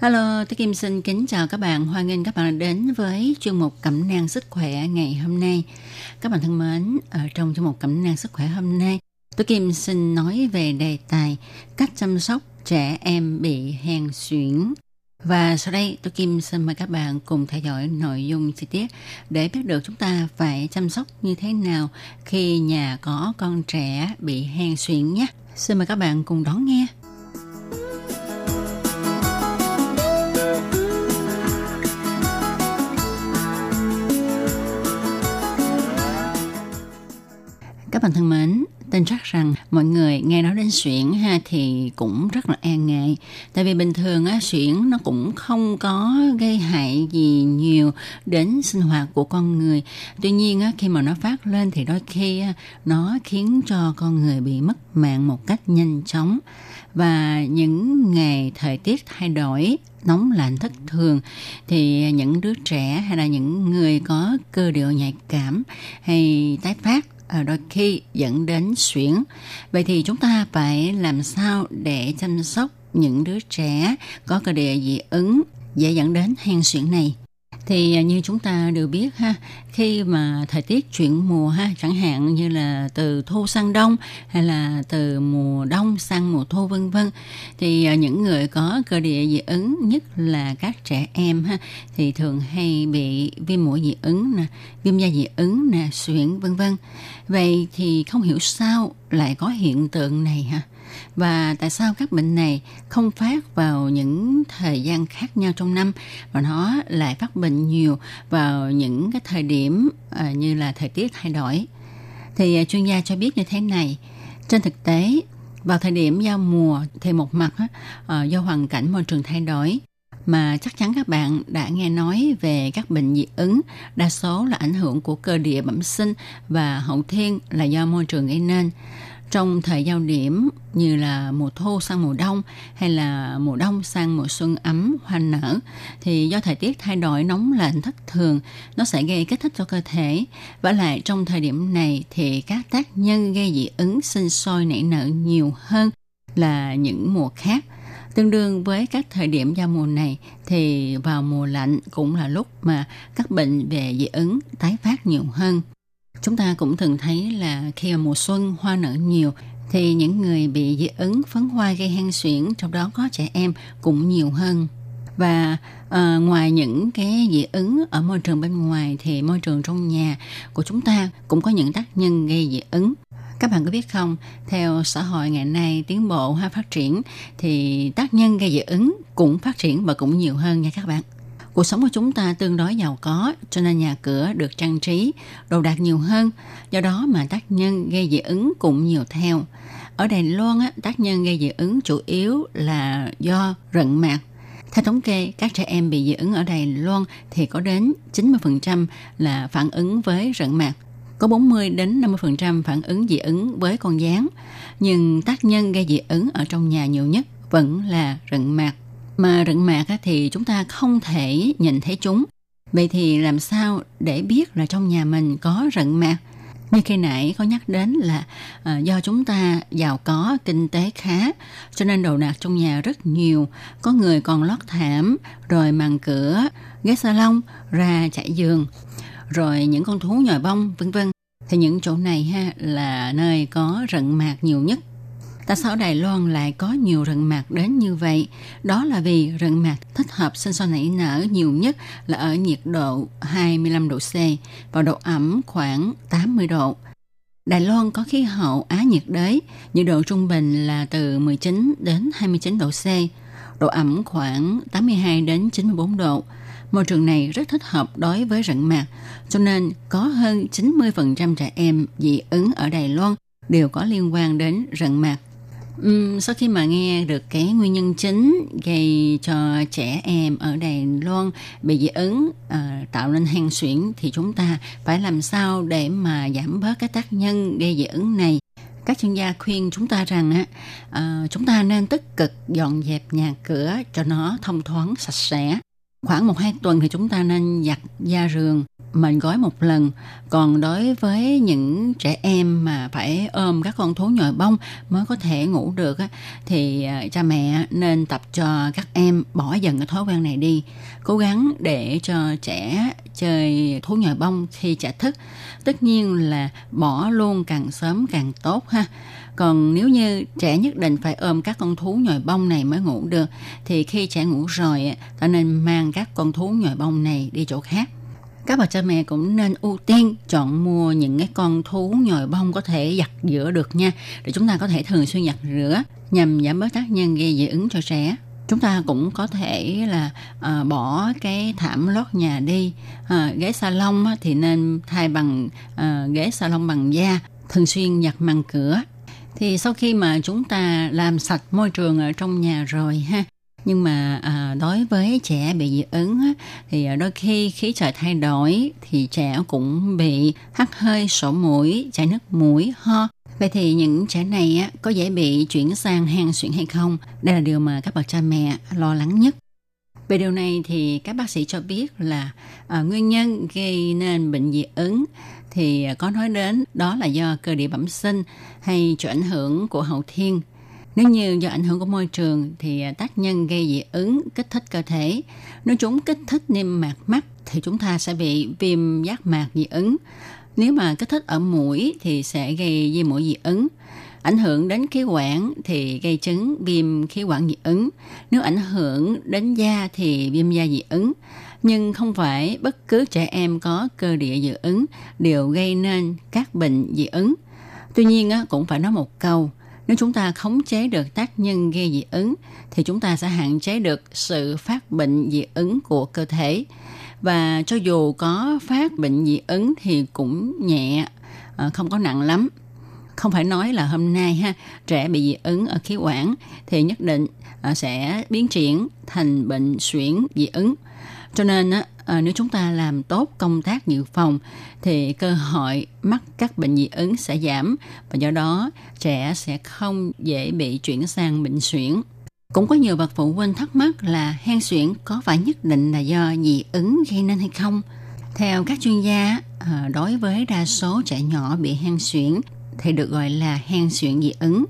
Hello, tôi Kim xin kính chào các bạn. Hoan nghênh các bạn đến với chuyên mục Cẩm nang sức khỏe ngày hôm nay. Các bạn thân mến, ở trong chuyên mục Cẩm nang sức khỏe hôm nay, tôi Kim xin nói về đề tài cách chăm sóc trẻ em bị hen suyễn. Và sau đây, tôi Kim xin mời các bạn cùng theo dõi nội dung chi tiết để biết được chúng ta phải chăm sóc như thế nào khi nhà có con trẻ bị hen suyễn nhé. Xin mời các bạn cùng đón nghe. Bạn thân mến, tin chắc rằng mọi người nghe nói đến xuyển ha thì cũng rất là e ngại. Tại vì bình thường á xuyển nó cũng không có gây hại gì nhiều đến sinh hoạt của con người. Tuy nhiên á khi mà nó phát lên thì đôi khi á, nó khiến cho con người bị mất mạng một cách nhanh chóng. Và những ngày thời tiết thay đổi nóng lạnh thất thường thì những đứa trẻ hay là những người có cơ địa nhạy cảm hay tái phát Ờ, đôi khi dẫn đến suyễn. Vậy thì chúng ta phải làm sao để chăm sóc những đứa trẻ có cơ địa dị ứng dễ dẫn đến hen suyễn này? Thì à, như chúng ta đều biết ha, khi mà thời tiết chuyển mùa ha, chẳng hạn như là từ thu sang đông hay là từ mùa đông sang mùa thu vân vân thì à, những người có cơ địa dị ứng nhất là các trẻ em ha thì thường hay bị viêm mũi dị ứng nè, viêm da dị ứng nè, suyễn vân vân. Vậy thì không hiểu sao lại có hiện tượng này ha? Và tại sao các bệnh này không phát vào những thời gian khác nhau trong năm và nó lại phát bệnh nhiều vào những cái thời điểm à, như là thời tiết thay đổi? Thì à, chuyên gia cho biết như thế này. Trên thực tế vào thời điểm giao mùa thì một mặt ờ, do hoàn cảnh môi trường thay đổi mà chắc chắn các bạn đã nghe nói về các bệnh dị ứng, đa số là ảnh hưởng của cơ địa bẩm sinh và hậu thiên là do môi trường gây nên trong thời giao điểm như là mùa thu sang mùa đông hay là mùa đông sang mùa xuân ấm, hoa nở, thì do thời tiết thay đổi, nóng lạnh, thất thường, nó sẽ gây kích thích cho cơ thể. Và lại trong thời điểm này thì các tác nhân gây dị ứng sinh sôi nảy nở nhiều hơn là những mùa khác. Tương đương với các thời điểm giao mùa này thì vào mùa lạnh cũng là lúc mà các bệnh về dị ứng tái phát nhiều hơn. Chúng ta cũng thường thấy là khi mà mùa xuân hoa nở nhiều thì những người bị dị ứng phấn hoa gây hen suyễn trong đó có trẻ em cũng nhiều hơn. Và à, ngoài những cái dị ứng ở môi trường bên ngoài thì môi trường trong nhà của chúng ta cũng có những tác nhân gây dị ứng. Các bạn có biết không? Theo xã hội ngày nay tiến bộ hay phát triển thì tác nhân gây dị ứng cũng phát triển và cũng nhiều hơn nha các bạn. Cuộc sống của chúng ta tương đối giàu có, cho nên nhà cửa được trang trí, đồ đạc nhiều hơn. Do đó mà tác nhân gây dị ứng cũng nhiều theo. Ở Đài Loan, tác nhân gây dị ứng chủ yếu là do rận mạc. Theo thống kê, các trẻ em bị dị ứng ở Đài Loan thì có đến 90% là phản ứng với rận mạc có 40 đến 50% phản ứng dị ứng với con gián. Nhưng tác nhân gây dị ứng ở trong nhà nhiều nhất vẫn là rận mạc mà rận mạc thì chúng ta không thể nhìn thấy chúng. Vậy thì làm sao để biết là trong nhà mình có rận mạc? Như khi nãy có nhắc đến là à, do chúng ta giàu có, kinh tế khá, cho nên đồ đạc trong nhà rất nhiều. Có người còn lót thảm, rồi màn cửa, ghế salon, ra trải giường, rồi những con thú nhồi bông, vân vân. Thì những chỗ này ha là nơi có rận mạc nhiều nhất Tại sao Đài Loan lại có nhiều rận mạc đến như vậy? Đó là vì rận mạc thích hợp sinh sôi nảy nở nhiều nhất là ở nhiệt độ 25 độ C và độ ẩm khoảng 80 độ. Đài Loan có khí hậu Á nhiệt đới, nhiệt độ trung bình là từ 19 đến 29 độ C. độ ẩm khoảng 82 đến 94 độ. Môi trường này rất thích hợp đối với rận mạc, cho nên có hơn 90% trẻ em dị ứng ở Đài Loan đều có liên quan đến rận mạc. Uhm, sau khi mà nghe được cái nguyên nhân chính gây cho trẻ em ở Đài Loan bị dị ứng uh, tạo nên hen suyễn thì chúng ta phải làm sao để mà giảm bớt cái tác nhân gây dị ứng này? Các chuyên gia khuyên chúng ta rằng á uh, chúng ta nên tích cực dọn dẹp nhà cửa cho nó thông thoáng sạch sẽ. Khoảng một hai tuần thì chúng ta nên giặt da giường mình gói một lần. Còn đối với những trẻ em mà phải ôm các con thú nhồi bông mới có thể ngủ được thì à, cha mẹ nên tập cho các em bỏ dần cái thói quen này đi. Cố gắng để cho trẻ chơi thú nhồi bông khi trẻ thức. Tất nhiên là bỏ luôn càng sớm càng tốt ha. Còn nếu như trẻ nhất định phải ôm các con thú nhồi bông này mới ngủ được, thì khi trẻ ngủ rồi ta nên mang các con thú nhồi bông này đi chỗ khác các bậc cha mẹ cũng nên ưu tiên chọn mua những cái con thú nhồi bông có thể giặt rửa được nha để chúng ta có thể thường xuyên giặt rửa nhằm giảm bớt tác nhân gây dị ứng cho trẻ. Chúng ta cũng có thể là à, bỏ cái thảm lót nhà đi. À, ghế salon á, thì nên thay bằng à, ghế salon bằng da thường xuyên giặt màn cửa. Thì sau khi mà chúng ta làm sạch môi trường ở trong nhà rồi ha nhưng mà à, đối với trẻ bị dị ứng á, thì à, đôi khi khí trời thay đổi thì trẻ cũng bị hắt hơi sổ mũi chảy nước mũi ho Vậy thì những trẻ này á, có dễ bị chuyển sang hen suyễn hay không? Đây là điều mà các bậc cha mẹ lo lắng nhất. Về điều này thì các bác sĩ cho biết là à, nguyên nhân gây nên bệnh dị ứng thì à, có nói đến đó là do cơ địa bẩm sinh hay chịu ảnh hưởng của hậu thiên. Nếu như do ảnh hưởng của môi trường thì à, tác nhân gây dị ứng kích thích cơ thể. Nếu chúng kích thích niêm mạc mắt thì chúng ta sẽ bị viêm giác mạc dị ứng. Nếu mà kích thích ở mũi thì sẽ gây viêm mũi dị ứng. Ảnh hưởng đến khí quản thì gây chứng viêm khí quản dị ứng. Nếu ảnh hưởng đến da thì viêm da dị ứng. Nhưng không phải bất cứ trẻ em có cơ địa dị ứng đều gây nên các bệnh dị ứng. Tuy nhiên cũng phải nói một câu, nếu chúng ta khống chế được tác nhân gây dị ứng, thì chúng ta sẽ hạn chế được sự phát bệnh dị ứng của cơ thể. Và cho dù có phát bệnh dị ứng thì cũng nhẹ ờ, không có nặng lắm. Không phải nói là hôm nay ha, trẻ bị dị ứng ở khí quản thì nhất định ờ, sẽ biến triển thành bệnh suyễn dị ứng cho nên á, ờ, nếu chúng ta làm tốt công tác dự phòng thì cơ hội mắc các bệnh dị ứng sẽ giảm và do đó trẻ sẽ không dễ bị chuyển sang bệnh suyễn cũng có nhiều bậc phụ huynh thắc mắc là hen suyễn có phải nhất định là do dị ứng gây nên hay không? Theo các chuyên gia, ờ, đối với đa số trẻ nhỏ bị hen suyễn thì được gọi là hen suyễn dị ứng.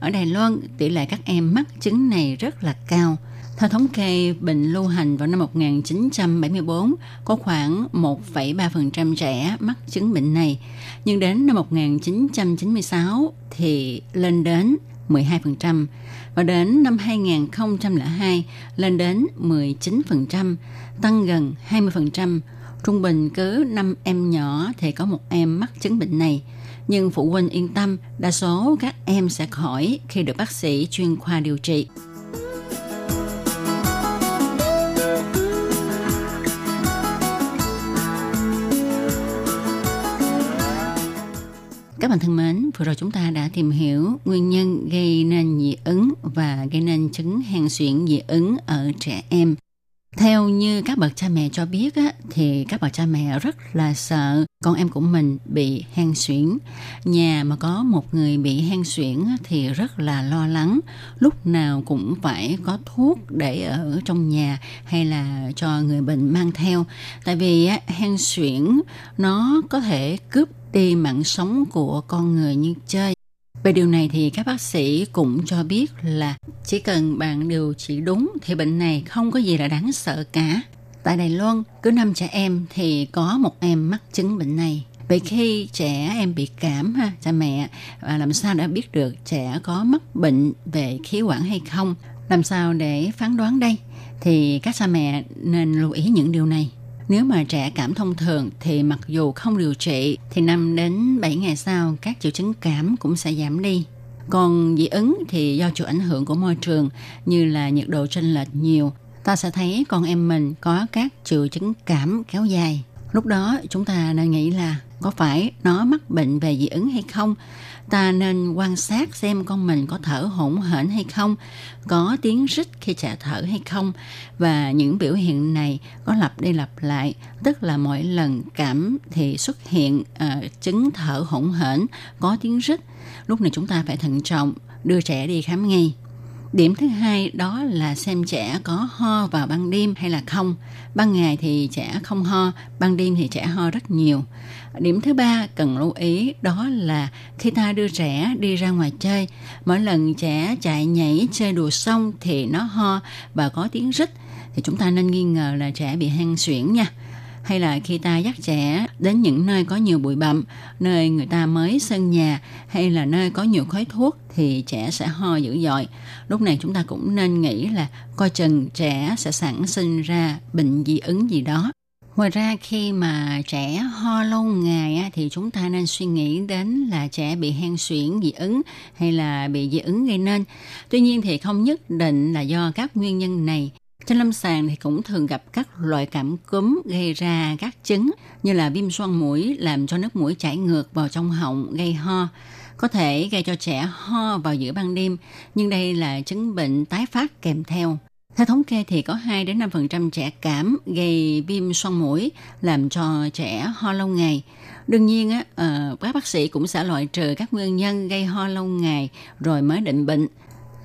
Ở Đài Loan, tỷ lệ các em mắc chứng này rất là cao. Theo thống kê bệnh lưu hành vào năm 1974, có khoảng 1,3% trẻ mắc chứng bệnh này. Nhưng đến năm 1996 thì lên đến 12% và đến năm 2002 lên đến 19%, tăng gần 20%. Trung bình cứ 5 em nhỏ thì có một em mắc chứng bệnh này. Nhưng phụ huynh yên tâm, đa số các em sẽ khỏi khi được bác sĩ chuyên khoa điều trị. Các bạn thân mến, vừa rồi chúng ta đã tìm hiểu nguyên nhân gây nên dị ứng và gây nên chứng hen suyễn dị ứng ở trẻ em. Theo như các bậc cha mẹ cho biết á, thì các bậc cha mẹ rất là sợ con em của mình bị hen suyễn. Nhà mà có một người bị hen suyễn thì rất là lo lắng. Lúc nào cũng phải có thuốc để ở trong nhà hay là cho người bệnh mang theo. Tại vì hen suyễn nó có thể cướp đi mạng sống của con người như chơi. Về điều này thì các bác sĩ cũng cho biết là chỉ cần bạn điều trị đúng thì bệnh này không có gì là đáng sợ cả. Tại Đài Loan, cứ năm trẻ em thì có một em mắc chứng bệnh này. Vậy khi trẻ em bị cảm ha, cha mẹ và làm sao để biết được trẻ có mắc bệnh về khí quản hay không? Làm sao để phán đoán đây? Thì các cha mẹ nên lưu ý những điều này. Nếu mà trẻ cảm thông thường thì mặc dù không điều trị thì 5 đến 7 ngày sau các triệu chứng cảm cũng sẽ giảm đi. Còn dị ứng thì do chịu ảnh hưởng của môi trường như là nhiệt độ chênh lệch nhiều, ta sẽ thấy con em mình có các triệu chứng cảm kéo dài. Lúc đó chúng ta nên nghĩ là có phải nó mắc bệnh về dị ứng hay không? Ta nên quan sát xem con mình có thở hổn hển hay không, có tiếng rít khi trẻ thở hay không và những biểu hiện này có lặp đi lặp lại, tức là mỗi lần cảm thì xuất hiện uh, chứng thở hổn hển, có tiếng rít. Lúc này chúng ta phải thận trọng, đưa trẻ đi khám ngay. Điểm thứ hai đó là xem trẻ có ho vào ban đêm hay là không. Ban ngày thì trẻ không ho, ban đêm thì trẻ ho rất nhiều. Điểm thứ ba cần lưu ý đó là khi ta đưa trẻ đi ra ngoài chơi, mỗi lần trẻ chạy nhảy chơi đùa xong thì nó ho và có tiếng rít thì chúng ta nên nghi ngờ là trẻ bị hen suyễn nha hay là khi ta dắt trẻ đến những nơi có nhiều bụi bặm, nơi người ta mới sân nhà hay là nơi có nhiều khói thuốc thì trẻ sẽ ho dữ dội. Lúc này chúng ta cũng nên nghĩ là coi chừng trẻ sẽ sản sinh ra bệnh dị ứng gì đó. Ngoài ra khi mà trẻ ho lâu ngày thì chúng ta nên suy nghĩ đến là trẻ bị hen suyễn dị ứng hay là bị dị ứng gây nên. Tuy nhiên thì không nhất định là do các nguyên nhân này trên lâm sàng thì cũng thường gặp các loại cảm cúm gây ra các chứng như là viêm xoang mũi làm cho nước mũi chảy ngược vào trong họng gây ho, có thể gây cho trẻ ho vào giữa ban đêm, nhưng đây là chứng bệnh tái phát kèm theo. Theo thống kê thì có 2 đến 5% trẻ cảm gây viêm xoang mũi làm cho trẻ ho lâu ngày. Đương nhiên á, ờ, các bác sĩ cũng sẽ loại trừ các nguyên nhân gây ho lâu ngày rồi mới định bệnh.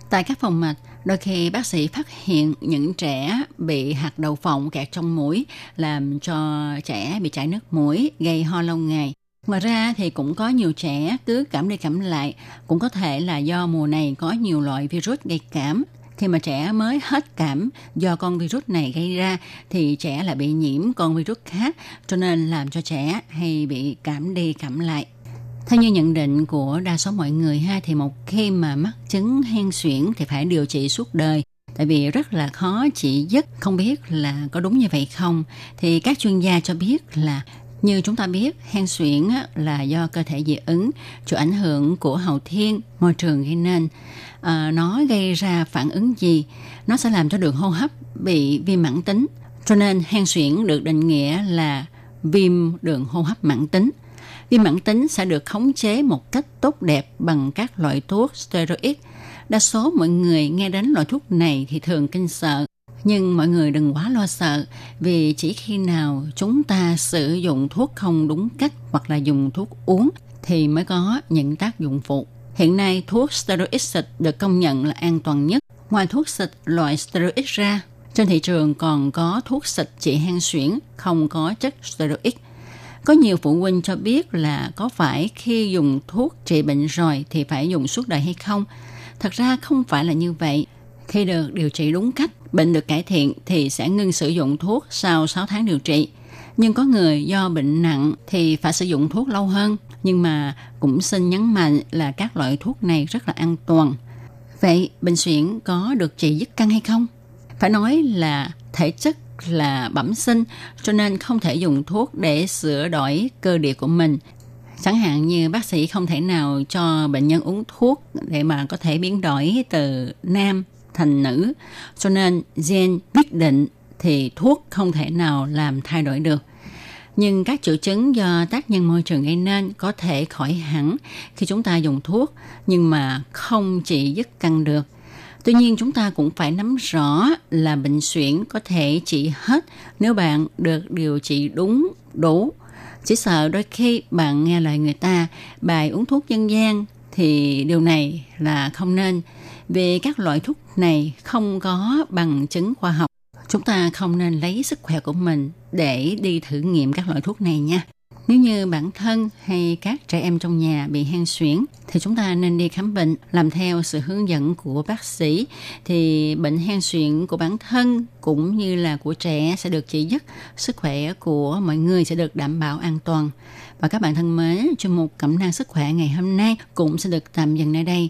Tại các phòng mạch, đôi khi bác sĩ phát hiện những trẻ bị hạt đậu phộng kẹt trong mũi làm cho trẻ bị chảy nước mũi gây ho lâu ngày. Ngoài ra thì cũng có nhiều trẻ cứ cảm đi cảm lại, cũng có thể là do mùa này có nhiều loại virus gây cảm. Khi mà trẻ mới hết cảm do con virus này gây ra thì trẻ lại bị nhiễm con virus khác cho nên làm cho trẻ hay bị cảm đi cảm lại. Theo như nhận định của đa số mọi người ha thì một khi mà mắc chứng hen suyễn thì phải điều trị suốt đời. Tại vì rất là khó chỉ dứt không biết là có đúng như vậy không. Thì các chuyên gia cho biết là như chúng ta biết hen suyễn là do cơ thể dị ứng chịu ảnh hưởng của hậu thiên môi trường gây nên. À, nó gây ra phản ứng gì? Nó sẽ làm cho đường hô hấp bị viêm mãn tính. Cho nên hen suyễn được định nghĩa là viêm đường hô hấp mãn tính. Viêm mãn tính sẽ được khống chế một cách tốt đẹp bằng các loại thuốc steroid. Đa số mọi người nghe đến loại thuốc này thì thường kinh sợ. Nhưng mọi người đừng quá lo sợ vì chỉ khi nào chúng ta sử dụng thuốc không đúng cách hoặc là dùng thuốc uống thì mới có những tác dụng phụ. Hiện nay thuốc steroid xịt được công nhận là an toàn nhất. Ngoài thuốc xịt loại steroid ra, trên thị trường còn có thuốc xịt trị hen suyễn không có chất steroid có nhiều phụ huynh cho biết là có phải khi dùng thuốc trị bệnh rồi thì phải dùng suốt đời hay không? Thật ra không phải là như vậy. Khi được điều trị đúng cách, bệnh được cải thiện thì sẽ ngưng sử dụng thuốc sau 6 tháng điều trị. Nhưng có người do bệnh nặng thì phải sử dụng thuốc lâu hơn. Nhưng mà cũng xin nhấn mạnh là các loại thuốc này rất là an toàn. Vậy bệnh suyễn có được trị dứt căng hay không? Phải nói là thể chất là bẩm sinh, cho nên không thể dùng thuốc để sửa đổi cơ địa của mình. Chẳng hạn như bác sĩ không thể nào cho bệnh nhân uống thuốc để mà có thể biến đổi từ nam thành nữ. Cho nên gen quyết định thì thuốc không thể nào làm thay đổi được. Nhưng các triệu chứng do tác nhân môi trường gây nên có thể khỏi hẳn khi chúng ta dùng thuốc, nhưng mà không trị dứt căn được. Tuy nhiên chúng ta cũng phải nắm rõ là bệnh suyễn có thể trị hết nếu bạn được điều trị đúng, đủ. Chỉ sợ đôi khi bạn nghe lời người ta bài uống thuốc dân gian thì điều này là không nên vì các loại thuốc này không có bằng chứng khoa học. Chúng ta không nên lấy sức khỏe của mình để đi thử nghiệm các loại thuốc này nha. Nếu như bản thân hay các trẻ em trong nhà bị hen suyễn thì chúng ta nên đi khám bệnh làm theo sự hướng dẫn của bác sĩ thì bệnh hen suyễn của bản thân cũng như là của trẻ sẽ được trị dứt, sức khỏe của mọi người sẽ được đảm bảo an toàn. Và các bạn thân mến, chuyên mục Cẩm nang sức khỏe ngày hôm nay cũng sẽ được tạm dừng nơi đây.